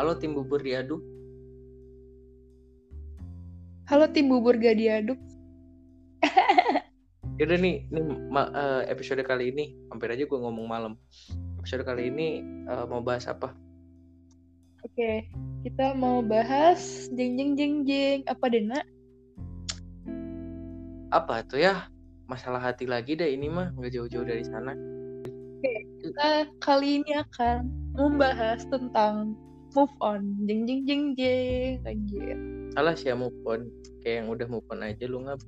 Halo tim bubur diaduk. Halo tim bubur gak diaduk. Yaudah nih, nih ma- eh, episode kali ini hampir aja gue ngomong malam. Episode kali ini eh, mau bahas apa? Oke, kita mau bahas jeng jeng jeng jeng apa deh nak? Apa tuh ya? Masalah hati lagi deh ini mah nggak jauh-jauh dari sana. Kita kali ini akan membahas tentang move on. Jeng jeng jeng jeng anjir. Salah sih ya move on. Kayak yang udah move on aja lu nggak?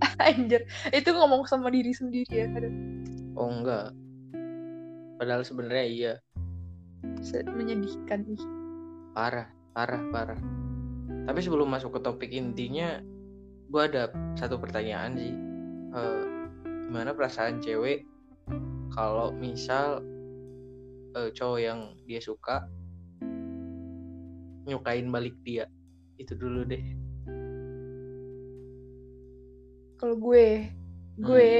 Anjir, itu ngomong sama diri sendiri ya kadang Oh enggak. Padahal sebenarnya iya. Menyedihkan ih. Parah, parah, parah. Tapi sebelum masuk ke topik intinya, gue ada satu pertanyaan sih. Eh, gimana perasaan cewek kalau misal eh, cowok yang dia suka nyukain balik dia? Itu dulu deh. Kalau gue, gue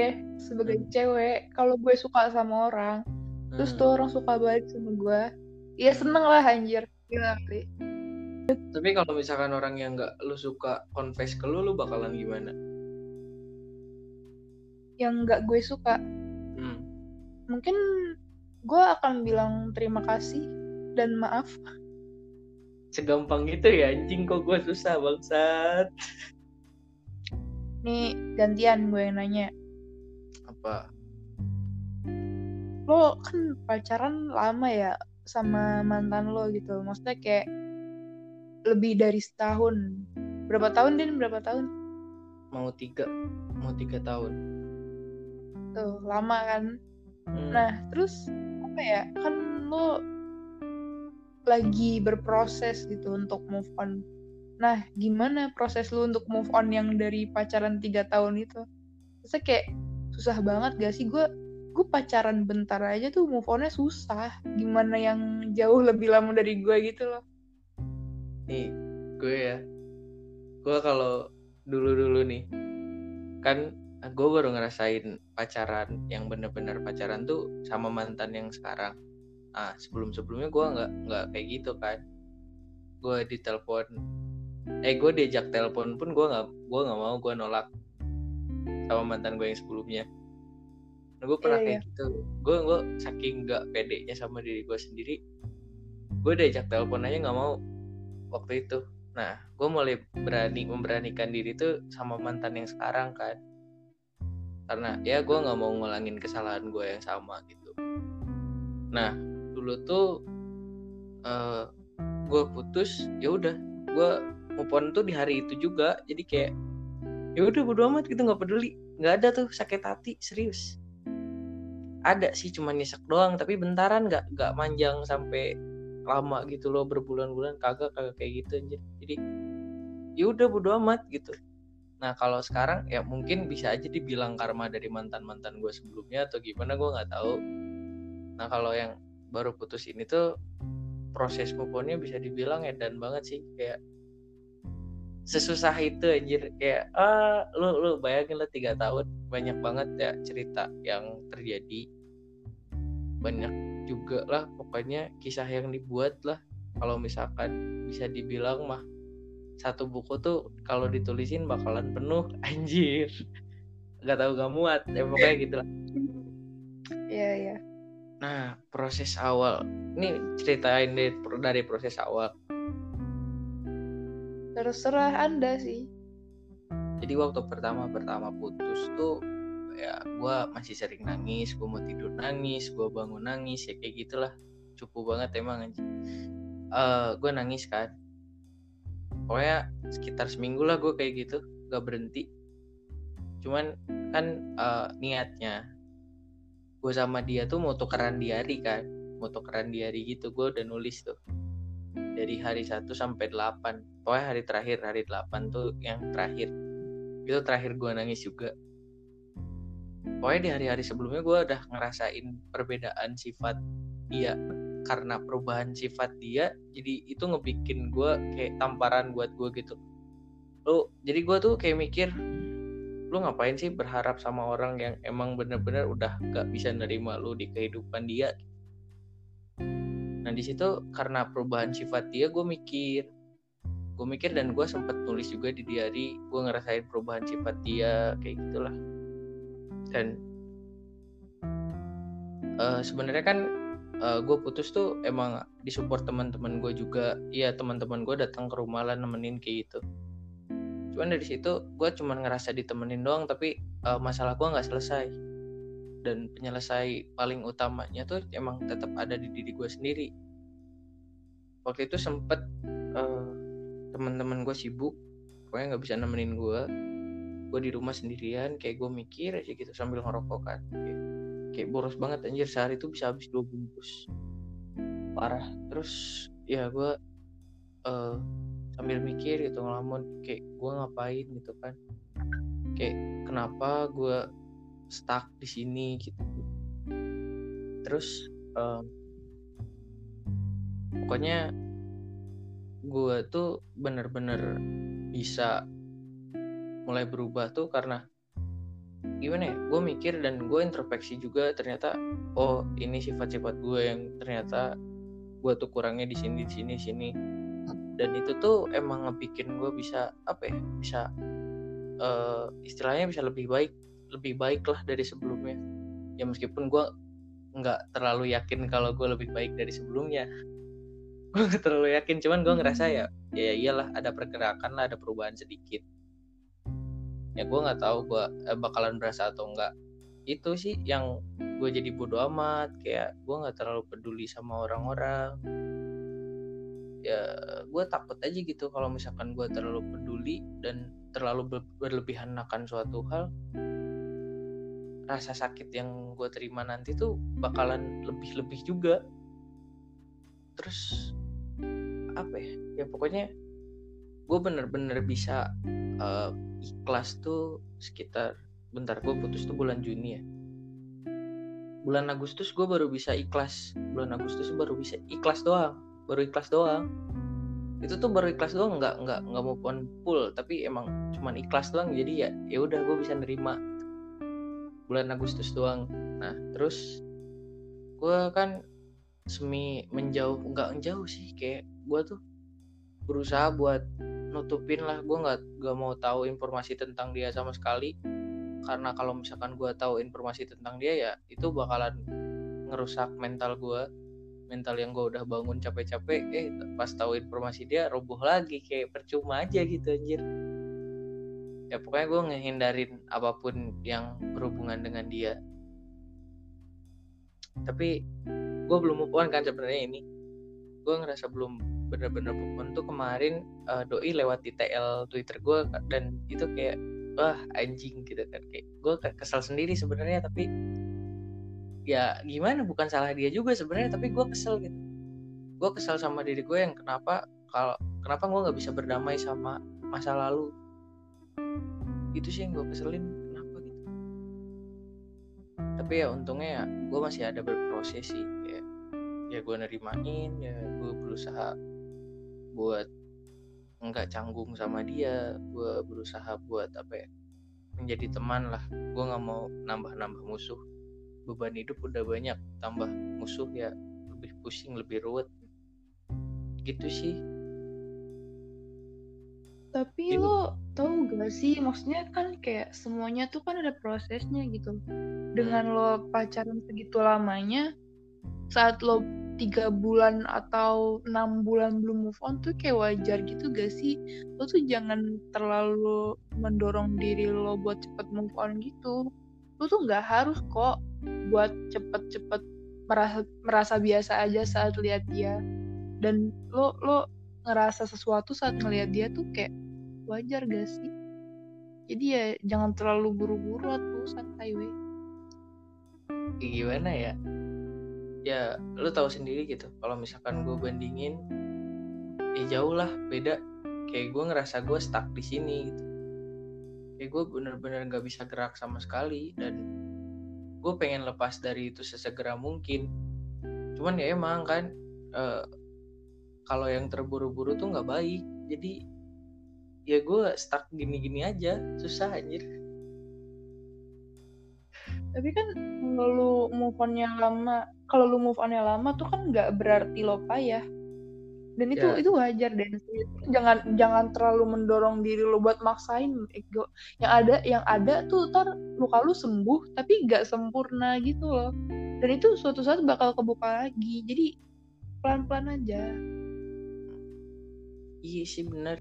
sebagai cewek, kalau gue suka sama orang, terus Hmm. tuh orang suka balik sama gue, ya seneng lah anjir. Gila kali. Tapi kalau misalkan orang yang nggak lu suka confess ke lu, lu bakalan gimana? Yang nggak gue suka, Hmm. mungkin gue akan bilang terima kasih dan maaf. Segampang gitu ya anjing kok gue susah bangsat. Nih gantian gue yang nanya. Apa? Lo kan pacaran lama ya sama mantan lo gitu. Maksudnya kayak lebih dari setahun. Berapa tahun din? Berapa tahun? Mau tiga, mau tiga tahun. Tuh lama kan. Hmm. Nah terus apa ya? Kan lo lagi berproses gitu untuk move on. Nah gimana proses lo untuk move on yang dari pacaran tiga tahun itu? Maksudnya kayak susah banget gak sih gue gue pacaran bentar aja tuh move onnya susah gimana yang jauh lebih lama dari gue gitu loh nih gue ya gue kalau dulu dulu nih kan gue baru ngerasain pacaran yang bener-bener pacaran tuh sama mantan yang sekarang. Ah sebelum sebelumnya gue nggak nggak kayak gitu kan. Gue ditelepon eh gue diajak telepon pun gue nggak gue nggak mau gue nolak sama mantan gue yang sebelumnya. Nah, gue pernah Iya, kayak gitu. Gue gue saking nggak pedenya sama diri gue sendiri gue diajak telepon aja nggak mau waktu itu. Nah gue mulai berani memberanikan diri tuh sama mantan yang sekarang kan karena ya gue nggak mau ngulangin kesalahan gue yang sama gitu. Nah dulu tuh eh gue putus ya udah gue move on tuh di hari itu juga. Jadi kayak ya udah bodo amat gitu nggak peduli. Nggak ada tuh sakit hati serius. Ada sih cuma nyesek doang. Tapi bentaran nggak nggak manjang sampai lama gitu loh berbulan-bulan. Kagak kagak kayak gitu anjir. Jadi ya udah bodo amat gitu nah kalau sekarang ya mungkin bisa aja dibilang karma dari mantan mantan gue sebelumnya atau gimana gue nggak tahu. Nah kalau yang baru putus ini tuh proses move bisa dibilang edan banget sih kayak sesusah itu anjir. Kayak ah lu lu bayangin lah tiga tahun banyak banget ya cerita yang terjadi. Banyak juga lah pokoknya kisah yang dibuat lah kalau misalkan bisa dibilang mah satu buku tuh kalau ditulisin bakalan penuh anjir. Nggak tahu gak muat ya pokoknya gitu lah. Iya iya. Nah proses awal. Ini ceritain deh dari proses awal. Terserah anda sih. Jadi waktu pertama pertama putus tuh ya gue masih sering nangis gue mau tidur nangis gue bangun nangis ya kayak gitulah. Cukup banget emang anjing Eh gue nangis kan pokoknya sekitar seminggu lah gue kayak gitu gak berhenti. Cuman kan eh, niatnya gue sama dia tuh mau tukeran diary kan mau tukeran diary gitu gue udah nulis tuh. Dari hari 1 sampai 8 pokoknya hari terakhir hari 8 tuh yang terakhir. Itu terakhir gue nangis juga. Pokoknya di hari-hari sebelumnya gue udah ngerasain perbedaan sifat dia karena perubahan sifat dia jadi itu ngebikin gue kayak tamparan buat gue gitu. Lu jadi gue tuh kayak mikir lu ngapain sih berharap sama orang yang emang bener-bener udah gak bisa nerima lu di kehidupan dia? Nah di situ karena perubahan sifat dia gue mikir. Gue mikir dan gue sempet nulis juga di diary gue ngerasain perubahan sifat dia kayak gitulah. Dan uh, sebenarnya kan uh, gue putus tuh emang disupport teman-teman gue juga. Iya teman-teman gue datang ke rumah lah nemenin kayak gitu. Cuman dari situ gue cuman ngerasa ditemenin doang tapi uh, masalah gue nggak selesai. Dan penyelesai paling utamanya tuh emang tetap ada di diri gue sendiri. Waktu itu sempet uh, teman-teman gue sibuk pokoknya nggak bisa nemenin gue gue di rumah sendirian kayak gue mikir aja gitu sambil ngerokok kan kayak, kayak boros banget anjir. Sehari itu bisa habis dua bungkus. Parah. Terus ya gue uh, sambil mikir gitu ngelamun kayak gue ngapain gitu kan. Kayak kenapa gue stuck di sini gitu. Terus uh, pokoknya gue tuh bener-bener bisa mulai berubah tuh karena gimana ya gue mikir dan gue introspeksi juga ternyata oh ini sifat-sifat gue yang ternyata gue tuh kurangnya di sini di sini sini. Dan itu tuh emang ngebikin gue bisa apa ya bisa uh, istilahnya bisa lebih baik lebih baik lah dari sebelumnya. Ya meskipun gue nggak terlalu yakin kalau gue lebih baik dari sebelumnya. Gue gak terlalu yakin cuman gue ngerasa ya ya iyalah ada pergerakan lah ada perubahan sedikit ya gue nggak tahu gue eh, bakalan berasa atau enggak itu sih yang gue jadi bodoh amat kayak gue nggak terlalu peduli sama orang-orang. Ya gue takut aja gitu kalau misalkan gue terlalu peduli dan terlalu berlebihan akan suatu hal rasa sakit yang gue terima nanti tuh bakalan lebih-lebih juga. Terus apa ya? Ya pokoknya gue bener-bener bisa uh, ikhlas tuh sekitar bentar gue putus tuh bulan Juni ya. Bulan Agustus gue baru bisa ikhlas. Bulan Agustus baru bisa ikhlas doang baru ikhlas doang. Itu tuh baru ikhlas doang nggak nggak nggak mau pun full tapi emang cuman ikhlas doang jadi ya ya udah gue bisa nerima. Bulan Agustus doang. Nah terus gue kan semi menjauh nggak menjauh sih kayak gue tuh berusaha buat nutupin lah. Gue nggak nggak mau tahu informasi tentang dia sama sekali. Karena kalau misalkan gue tahu informasi tentang dia ya itu bakalan ngerusak mental gue mental yang gue udah bangun capek-capek eh pas tahu informasi dia roboh lagi. Kayak percuma aja gitu anjir. Ya pokoknya gue ngehindarin apa pun yang berhubungan dengan dia. Tapi gue belum move on kan sebenarnya ini. Gue ngerasa belum bener-bener move tuh kemarin uh, doi lewat di TL Twitter gue dan itu kayak wah anjing gitu kan. Kayak gue kesal sendiri sebenarnya tapi ya gimana bukan salah dia juga sebenarnya tapi gue kesel gitu. Gue kesel sama diri gue yang kenapa kalau kenapa gue nggak bisa berdamai sama masa lalu. Itu sih yang gue keselin kenapa gitu. Tapi ya untungnya ya gue masih ada berproses sih ya ya gue nerimain ya gue berusaha buat nggak canggung sama dia gue berusaha buat apa ya menjadi teman lah. Gue nggak mau nambah-nambah musuh. Beban hidup udah banyak tambah musuh ya lebih pusing lebih ruwet. Gitu sih. Tapi gitu. lo tau gak sih maksudnya kan kayak semuanya tuh kan ada prosesnya gitu. Dengan hmm. lo pacaran segitu lamanya saat lo tiga bulan atau enam bulan belum move on tuh kayak wajar gitu gak sih? Lo tuh jangan terlalu mendorong diri lo buat cepet move on gitu. Lo tuh nggak harus kok buat cepet-cepet merasa merasa biasa aja saat lihat dia. Dan lo lo ngerasa sesuatu saat ngelihat dia tuh kayak wajar gak sih? Jadi ya jangan terlalu buru-buru tuh santai weh. Gimana ya ya lu tahu sendiri gitu. Kalau misalkan gue bandingin ya jauh lah beda. Kayak gue ngerasa gue stuck di sini gitu. Kayak gue bener-bener gak bisa gerak sama sekali dan gue pengen lepas dari itu sesegera mungkin. Cuman ya emang kan uh, kalau yang terburu-buru tuh nggak baik. Jadi ya gue stuck gini-gini aja. Susah anjir tapi kan kalau move on yang lama kalau lu move onnya lama tuh kan nggak berarti lo payah. Dan itu Ya. itu wajar dan jangan jangan terlalu mendorong diri lo buat maksain ego. Yang ada yang ada tuh ntar luka lu sembuh tapi nggak sempurna gitu loh. Dan itu suatu saat bakal kebuka lagi. Jadi pelan pelan aja. Iya sih bener.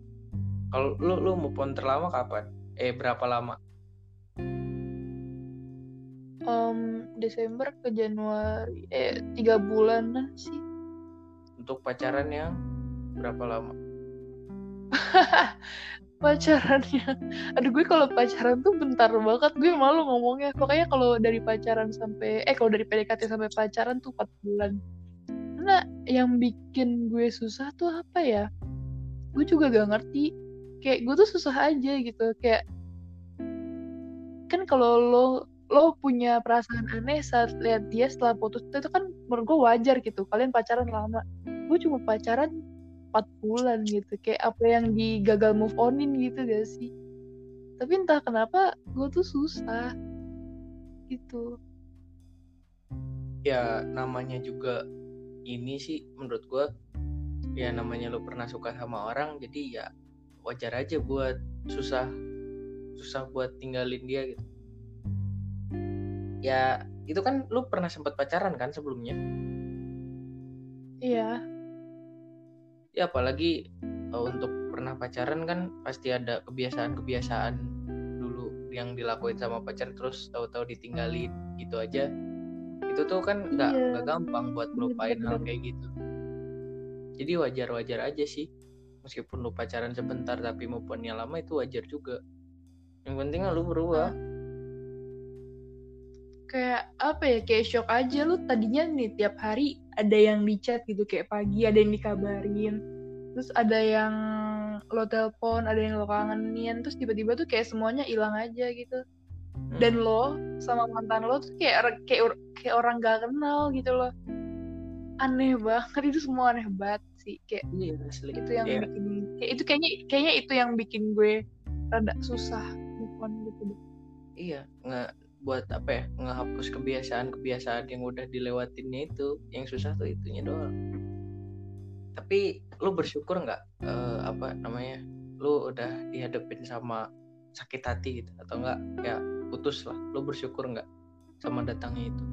Kalau lu lu move on terlama kapan? Eh berapa lama Desember ke Januari. Eh tiga bulanan sih. Untuk pacaran yang berapa lama? Pacarannya aduh gue kalau pacaran tuh bentar banget. Gue malu ngomongnya. Pokoknya kalau dari pacaran sampai eh kalau dari PDKT sampai pacaran tuh 4 bulan. Karena yang bikin gue susah tuh apa ya? Gue juga gak ngerti. Kayak gue tuh susah aja gitu. Kayak kan kalau lo lo punya perasaan aneh saat lihat dia setelah putus itu kan menurut gue wajar gitu. Kalian pacaran lama. Gue cuma pacaran 4 bulan gitu. Kayak apa yang digagal move onin gitu gak sih? Tapi entah kenapa gue tuh susah gitu. Ya namanya juga ini sih menurut gua ya namanya lu pernah suka sama orang jadi ya wajar aja buat susah susah buat tinggalin dia gitu ya itu kan lu pernah sempat pacaran kan sebelumnya? Iya. Ya apalagi uh, untuk pernah pacaran kan pasti ada kebiasaan-kebiasaan dulu yang dilakuin sama pacar terus tahu-tahu ditinggalin gitu aja. Itu tuh kan nggak Iya, nggak gampang buat ngelupain hal kayak gitu. Jadi wajar-wajar aja sih meskipun lu pacaran sebentar tapi move on-nya lama itu wajar juga. Yang penting lu berubah kayak apa ya kayak shock aja. Lu tadinya nih tiap hari ada yang di chat gitu kayak pagi ada yang dikabarin. Terus ada yang lo telepon ada yang lo kangenin. Terus tiba-tiba tuh kayak semuanya hilang aja gitu. Hmm. dan lo sama mantan lo tuh kayak kayak kayak orang gak kenal gitu loh. Aneh banget itu semua aneh banget sih. Kayak asli. itu yang Kayak- bikin kayak itu kayaknya kayaknya itu yang bikin gue rada susah move on gitu deh. iya nggak buat apa ya ngehapus kebiasaan-kebiasaan yang udah dilewatinnya itu yang susah tuh itunya doang. Tapi lu bersyukur nggak eh, apa namanya lu udah dihadapin sama sakit hati gitu atau enggak ya putus lah lu bersyukur nggak sama datangnya itu?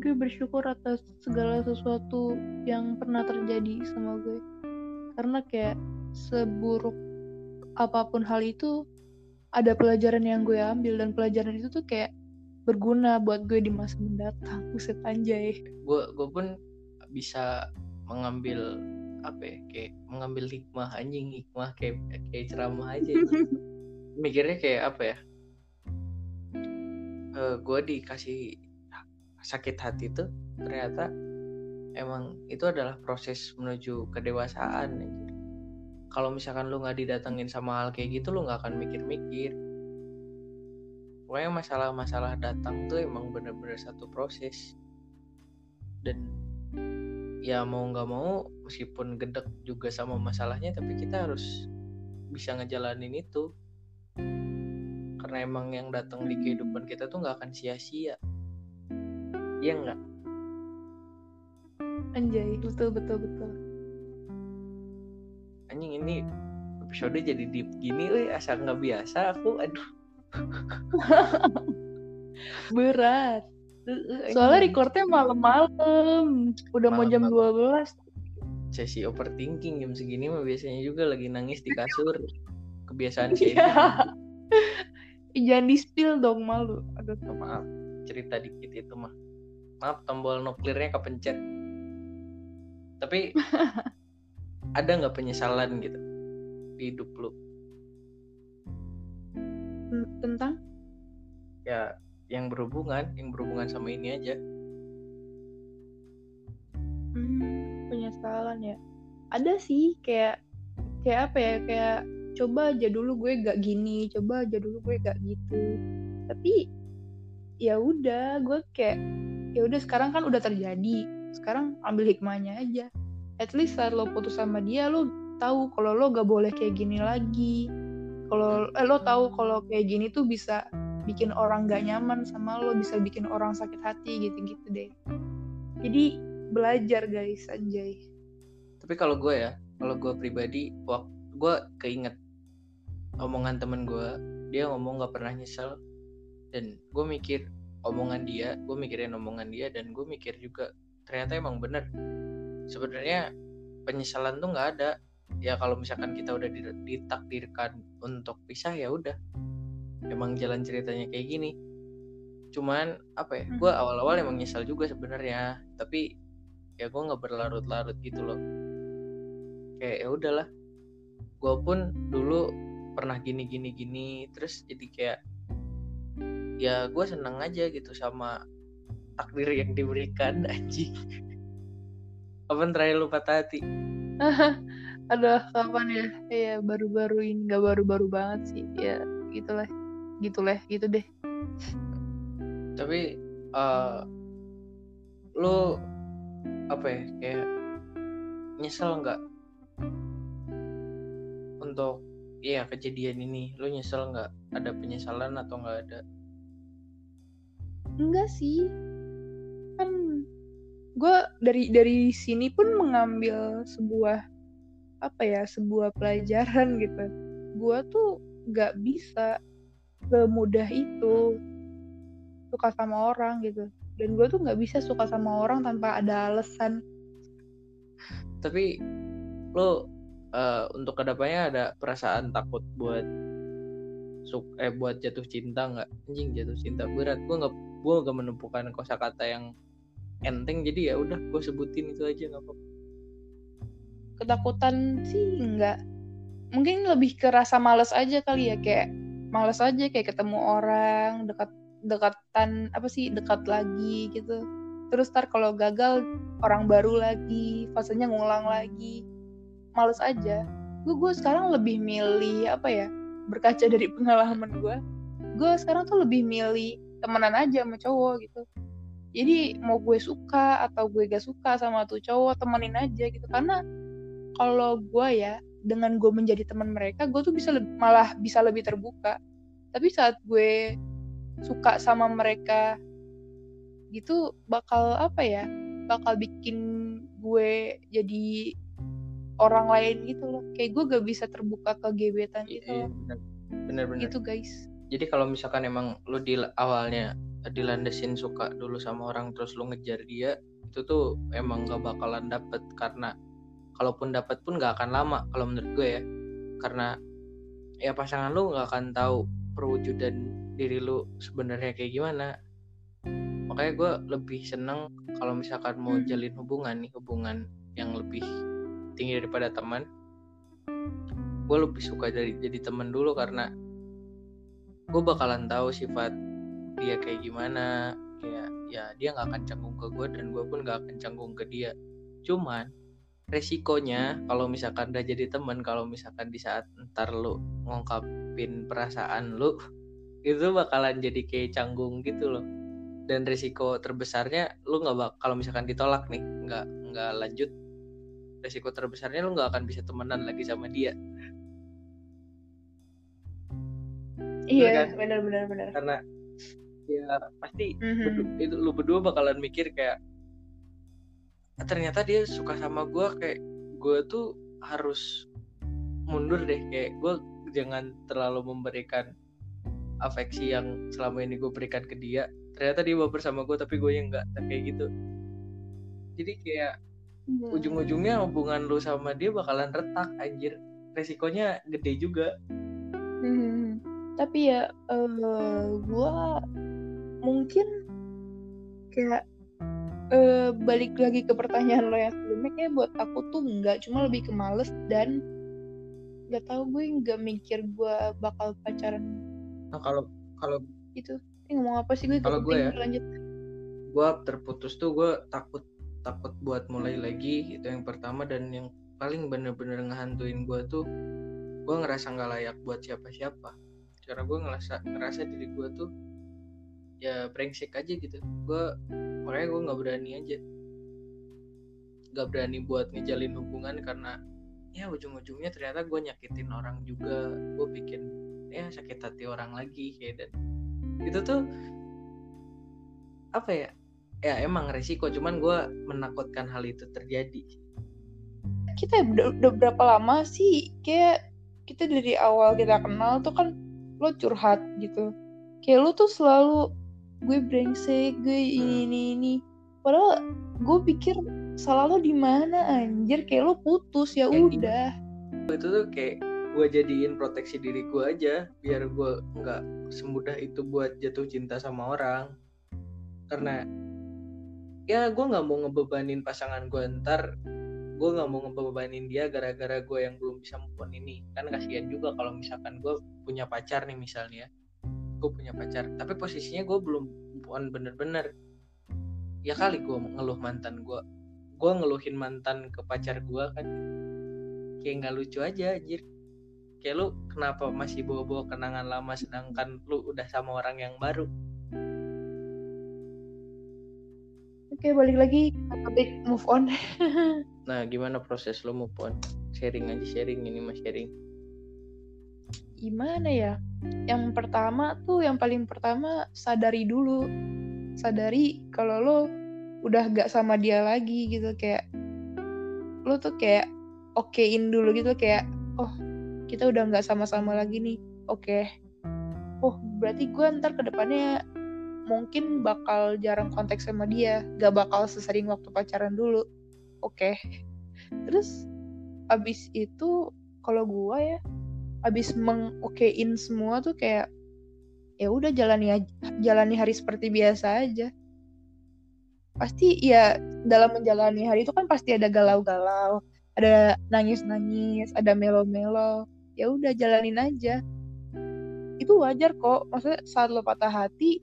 Gue bersyukur atas segala sesuatu yang pernah terjadi sama gue. Karena kayak seburuk apa pun hal itu ada pelajaran yang gue ambil dan pelajaran itu tuh kayak berguna buat gue di masa mendatang. Buset anjay. Gue gue pun bisa mengambil apa ya kayak mengambil hikmah anjing hikmah kayak kayak ceramah aja. Mikirnya kayak apa ya? Gue dikasih sakit hati tuh ternyata emang itu adalah proses menuju kedewasaan anjir. Kalau misalkan lu nggak didatengin sama hal kayak gitu lu nggak akan mikir-mikir. Pokoknya masalah-masalah datang tuh emang bener-bener satu proses. Dan ya mau nggak mau meskipun gedek juga sama masalahnya tapi kita harus bisa ngejalanin itu. Karena emang yang datang di kehidupan kita tuh nggak akan sia-sia. Iya nggak? Anjay betul betul betul anjing ini episode jadi deep gini weh asal nggak biasa aku aduh. Berat. Eh, soalnya recordnya malam-malam udah mau jam Malam-malam. 12 sesi overthinking jam segini mah biasanya juga lagi nangis di kasur. Kebiasaan sih Iya. Jangan di spill dong malu. Aduh. Maaf cerita dikit itu mah. Maaf tombol nuklirnya kepencet. Tapi ada nggak penyesalan gitu di hidup lu Ten- tentang ya yang berhubungan yang berhubungan sama ini aja Hmm, penyesalan ya. Ada sih kayak kayak apa ya kayak coba aja dulu gue gak gini, coba aja dulu gue gak gitu. Tapi ya udah gue kayak ya udah sekarang kan udah terjadi. Sekarang ambil hikmahnya aja. At least saat lo putus sama dia lo tahu kalau lo gak boleh kayak gini lagi. Kalau eh, lo tahu kalau kayak gini tuh bisa bikin orang gak nyaman sama lo bisa bikin orang sakit hati gitu-gitu deh. Jadi belajar guys anjay. Tapi kalau gue ya kalau gue pribadi waktu gue keinget omongan temen gue dia ngomong gak pernah nyesel. Dan gue mikir omongan dia gue mikirin omongan dia dan gue mikir juga ternyata emang bener sebenarnya penyesalan tuh nggak ada. Ya kalau misalkan kita udah ditakdirkan untuk pisah ya udah. Emang jalan ceritanya kayak gini. Cuman apa ya gue hmm. awal-awal emang nyesal juga sebenarnya. Tapi ya gue nggak berlarut-larut gitu loh. Kayak ya udahlah. Gue pun dulu pernah gini gini gini. Terus jadi kayak ya gue seneng aja gitu sama takdir yang diberikan anjing kapan terakhir lu patah hati? Aduh kapan ya? Iya baru-baru ini nggak baru-baru banget sih. Ya gitulah. Gitulah gitu deh. Tapi uh, lu apa ya? Kayak nyesel nggak? Untuk ya kejadian ini. Lu nyesel nggak? Ada penyesalan atau nggak ada? Enggak sih gue dari dari sini pun mengambil sebuah apa ya sebuah pelajaran gitu. Gue tuh nggak bisa semudah itu suka sama orang gitu. Dan gue tuh nggak bisa suka sama orang tanpa ada alasan. Tapi lo uh, untuk ke depannya ada perasaan takut buat suk eh buat jatuh cinta nggak? Anjing jatuh cinta berat. Gue nggak gue gak menemukan kosakata yang enteng jadi ya udah gue sebutin itu aja nggak apa-apa. Ketakutan sih enggak mungkin lebih ke rasa males aja kali ya kayak males aja kayak ketemu orang dekat dekatan apa sih dekat lagi gitu. Terus ntar kalau gagal orang baru lagi fasenya ngulang lagi. Males aja. Gue gue sekarang lebih milih apa ya berkaca dari pengalaman gue gue sekarang tuh lebih milih temenan aja sama cowok gitu jadi mau gue suka atau gue gak suka sama tuh cowok temenin aja gitu. Karena kalau gue ya dengan gue menjadi teman mereka gue tuh bisa malah bisa lebih terbuka. Tapi saat gue suka sama mereka gitu bakal apa ya bakal bikin gue jadi orang lain gitu loh. Kayak gue gak bisa terbuka ke gebetan gitu iya, bener-bener gitu guys jadi kalau misalkan emang lu di awalnya dilandesin suka dulu sama orang terus lu ngejar dia itu tuh emang gak bakalan dapet. Karena kalaupun dapet pun gak akan lama kalau menurut gue ya. Karena ya pasangan lu gak akan tahu perwujudan diri lu sebenarnya kayak gimana. Makanya gue lebih seneng kalau misalkan mau hmm. jalin hubungan nih hubungan yang lebih tinggi daripada teman. Gue lebih suka dari jadi teman dulu karena gue bakalan tahu sifat dia kayak gimana. Kayak ya dia nggak akan canggung ke gue dan gue pun nggak akan canggung ke dia. Cuman resikonya kalau misalkan udah jadi temen kalau misalkan di saat ntar lu ngungkapin perasaan lu itu bakalan jadi kayak canggung gitu loh. Dan resiko terbesarnya lu nggak bak kalau misalkan ditolak nih nggak nggak lanjut resiko terbesarnya lu nggak akan bisa temenan lagi sama dia iya kan? benar benar benar karena ya pasti mm-hmm. itu lu berdua bakalan mikir kayak ah, ternyata dia suka sama gue kayak gue tuh harus mundur deh kayak gue jangan terlalu memberikan afeksi yang selama ini gue berikan ke dia ternyata dia baper sama gue tapi gue yang enggak kayak gitu jadi kayak hmm. ujung-ujungnya hubungan lu sama dia bakalan retak anjir resikonya gede juga hmm tapi ya uh, eh, gue mungkin kayak uh, balik lagi ke pertanyaan lo yang sebelumnya kayak buat aku tuh nggak cuma lebih ke males dan nggak tahu gue nggak mikir gue bakal pacaran nah kalau kalau itu ini ngomong apa sih gue kalau gue ya? lanjut. Gue terputus tuh gue takut takut buat mulai lagi itu yang pertama. Dan yang paling bener-bener ngehantuin gue tuh gue ngerasa nggak layak buat siapa-siapa karena gue ngerasa ngerasa diri gue tuh ya brengsek aja gitu. Gue makanya gue nggak berani aja. Nggak berani buat ngejalin hubungan karena ya ujung-ujungnya ternyata gue nyakitin orang juga. Gue bikin ya sakit hati orang lagi kayak dan itu tuh apa ya ya emang resiko. Cuman gue menakutkan hal itu terjadi. Kita udah, udah berapa lama sih kayak kita dari awal kita kenal tuh kan lo curhat gitu. Kayak lo tuh selalu gue brengsek gue ini ini ini. Padahal gue pikir salah lo di mana anjir. Kayak lo putus ya Kayak udah. Itu tuh kayak gue jadiin proteksi diri gue aja biar gue nggak semudah itu buat jatuh cinta sama orang. Karena ya gue nggak mau ngebebanin pasangan gue ntar gue nggak mau ngebebanin dia gara-gara gue yang belum bisa on ini. Kan kasihan juga kalau misalkan gue punya pacar nih misalnya gue punya pacar tapi posisinya gue belum on bener-bener. Ya kali gue ngeluh mantan gue gue ngeluhin mantan ke pacar gue kan kayak nggak lucu aja anjir. Kayak lu kenapa masih bawa-bawa kenangan lama sedangkan lu udah sama orang yang baru oke balik lagi ke topik move on. Nah gimana proses lu move on? Sharing aja sharing ini mah sharing. Gimana ya? Yang pertama tuh yang paling pertama sadari dulu. Sadari kalau lo udah gak sama dia lagi gitu kayak lo tuh kayak okein dulu gitu kayak oh kita udah nggak sama-sama lagi nih. Oke. Oh berarti gue ntar ke depannya mungkin bakal jarang kontak sama dia gak bakal sesering waktu pacaran dulu. Oke. Terus abis itu kalau gue ya abis mengokein semua tuh kayak ya udah jalani aja, jalani hari seperti biasa aja. Pasti ya dalam menjalani hari itu kan pasti ada galau-galau ada nangis-nangis ada melo-melo. Ya udah jalanin aja. Itu wajar kok. Maksudnya saat lo patah hati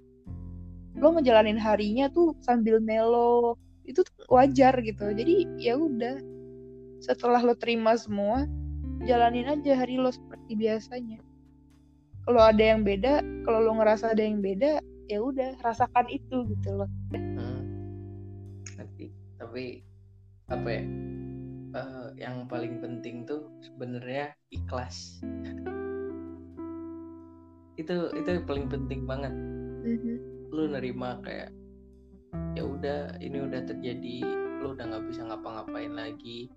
lo ngejalanin harinya tuh sambil melo itu tuh wajar gitu. Jadi ya udah setelah lo terima semua jalanin aja hari lo seperti biasanya. Kalau ada yang beda kalau lo ngerasa ada yang beda ya udah rasakan itu gitu loh. Hmm. nanti tapi apa ya uh, yang paling penting tuh sebenarnya ikhlas. Itu itu paling penting banget. Mhm. Lu nerima kayak ya udah ini udah terjadi lu udah nggak bisa ngapa-ngapain lagi.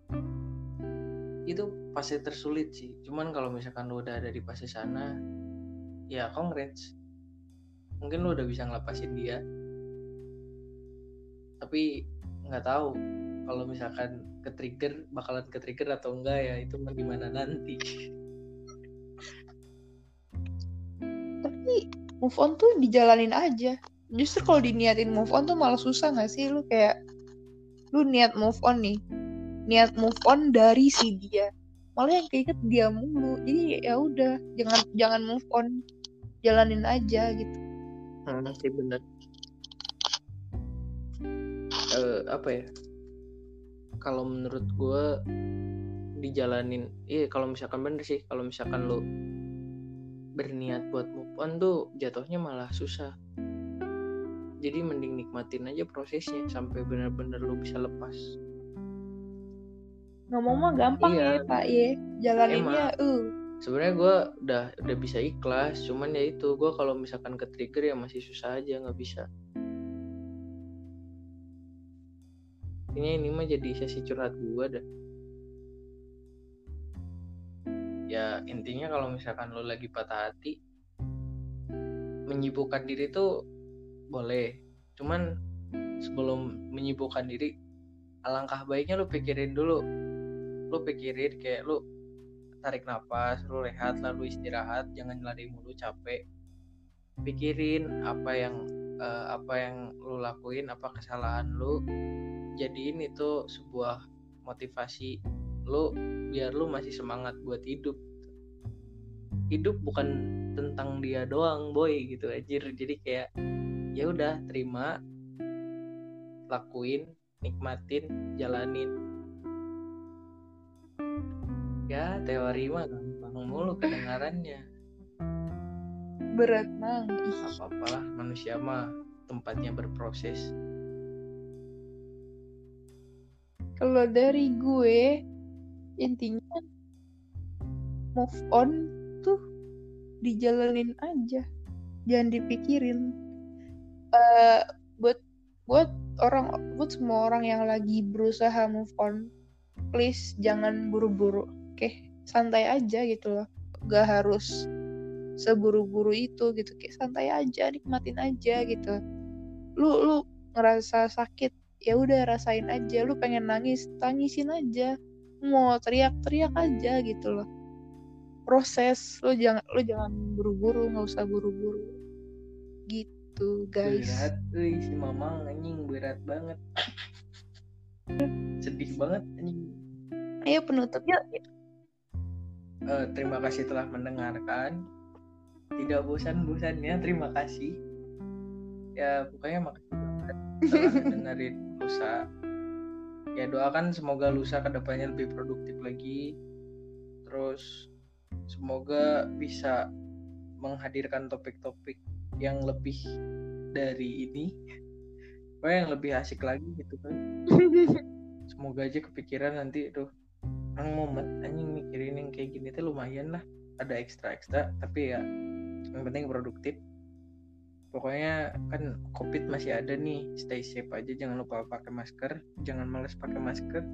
Itu fase tersulit sih. Cuman kalau misalkan lu udah ada di fase sana ya congrats. Mungkin lu udah bisa ngelepasin dia. Tapi nggak tahu kalau misalkan ke trigger bakalan ke trigger atau enggak ya itu gimana nanti. Tapi move on tuh dijalanin aja. Justru kalau diniatin move on tuh malah susah gak sih? Lu kayak lu niat move on nih. Niat move on dari si dia. Malah yang keinget dia mulu. Jadi ya udah jangan jangan move on. Jalanin aja gitu. Hmm, sih bener. Eh, apa ya? Kalau menurut gue dijalanin iya kalau misalkan bener sih. Kalau misalkan lu berniat buat move on tuh jatuhnya malah susah. Jadi mending nikmatin aja prosesnya sampai bener-bener lu bisa lepas. Ngomong mah gampang Iya. ya pak ya. Jalaninnya uh. Sebenarnya gue udah udah bisa ikhlas cuman ya itu gue kalau misalkan ke trigger ya masih susah aja nggak bisa. Kayaknya ini mah jadi sesi curhat gue dah ya intinya kalau misalkan lo lagi patah hati menyibukkan diri tuh boleh. Cuman sebelum menyibukkan diri alangkah baiknya lo pikirin dulu. Lo pikirin kayak lo tarik nafas lo rehat lalu istirahat jangan lari mulu capek. Pikirin apa yang eh, apa yang lo lakuin apa kesalahan lo. Jadiin itu sebuah motivasi lo biar lo masih semangat buat hidup. Hidup bukan tentang dia doang boy gitu anjir. Jadi kayak ya udah terima lakuin nikmatin jalanin. Ya teori mah gampang mulu kedengarannya. Berat mang apa apalah manusia mah tempatnya berproses. Kalau dari gue intinya move on tuh dijalanin aja. Jangan dipikirin. Uh, buat buat orang buat semua orang yang lagi berusaha move on please jangan buru-buru oke? Okay? santai aja gitu loh. Gak harus seburu-buru itu gitu. Kayak santai aja nikmatin aja gitu. Lu lu ngerasa sakit ya udah rasain aja. Lu pengen nangis tangisin aja mau teriak-teriak aja gitu loh. Proses lu jangan lu jangan buru-buru nggak usah buru-buru. Gitu guys. Berat Uy, si mamang anjing berat banget. Sedih banget anjing. Ayo penutup yuk uh, terima kasih telah mendengarkan. Tidak bosan-bosannya terima kasih. Ya pokoknya makasih banget telah dengerin lusa ya doakan semoga lusa ke depannya lebih produktif lagi. Terus semoga bisa menghadirkan topik-topik yang lebih dari ini. Pokoknya yang lebih asik lagi gitu kan. Semoga aja kepikiran nanti tuh ang momen anjing mikirin yang kayak gini tuh lumayan lah. Ada ekstra ekstra tapi ya yang penting produktif pokoknya kan covid masih ada nih stay safe aja jangan lupa pakai masker jangan males pakai masker.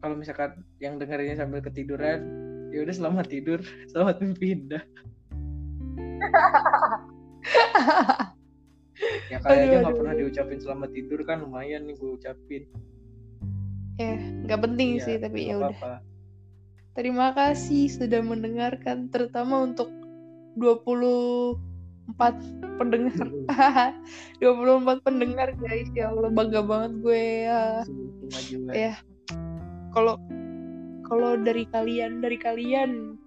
Kalau misalkan yang dengerinnya sambil ketiduran ya udah selamat tidur selamat mimpi indah ya kalian aja nggak pernah diucapin selamat tidur kan lumayan nih gue ucapin. Ya nggak penting ya, sih tapi ya udah. terima kasih sudah mendengarkan terutama untuk 24 pendengar. 24 pendengar guys. Ya Allah bangga banget gue ya. Ya. Kalau kalau dari kalian dari kalian.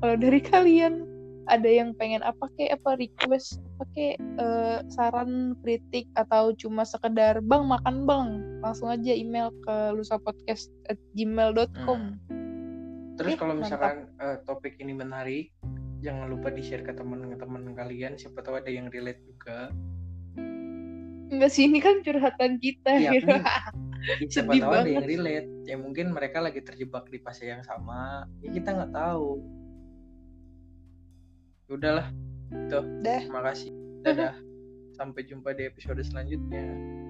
Kalau dari kalian ada yang pengen apa kayak apa request? Apa kayak uh, saran kritik atau cuma sekedar bang makan bang. Langsung aja email ke lusapodcast@gmail.com hmm. terus eh, kalau misalkan uh, topik ini menarik jangan lupa di share ke teman-teman kalian. Siapa tahu ada yang relate juga. Enggak sih ini kan curhatan kita ya, gitu. ya, siapa tahu banget. ada yang relate. Ya mungkin mereka lagi terjebak di fase yang sama. Ya kita nggak tahu. Udahlah. Itu terima kasih. Dadah. Sampai jumpa di episode selanjutnya